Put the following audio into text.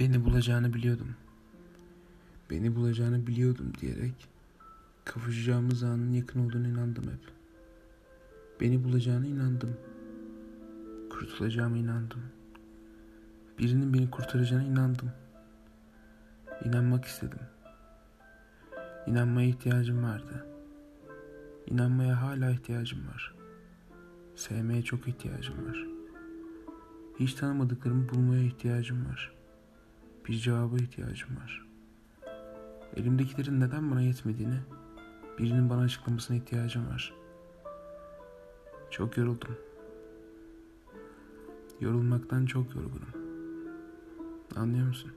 Beni bulacağını biliyordum. Beni bulacağını biliyordum diyerek kavuşacağımız anın yakın olduğunu inandım hep. Beni bulacağına inandım. Kurtulacağıma inandım. Birinin beni kurtaracağına inandım. İnanmak istedim. İnanmaya ihtiyacım vardı. İnanmaya hala ihtiyacım var. Sevmeye çok ihtiyacım var. Hiç tanımadıklarımı bulmaya ihtiyacım var. Bir cevaba ihtiyacım var. Elimdekilerin neden bana yetmediğini birinin bana açıklamasına ihtiyacım var. Çok yoruldum. Yorulmaktan çok yorgunum. Anlıyor musun?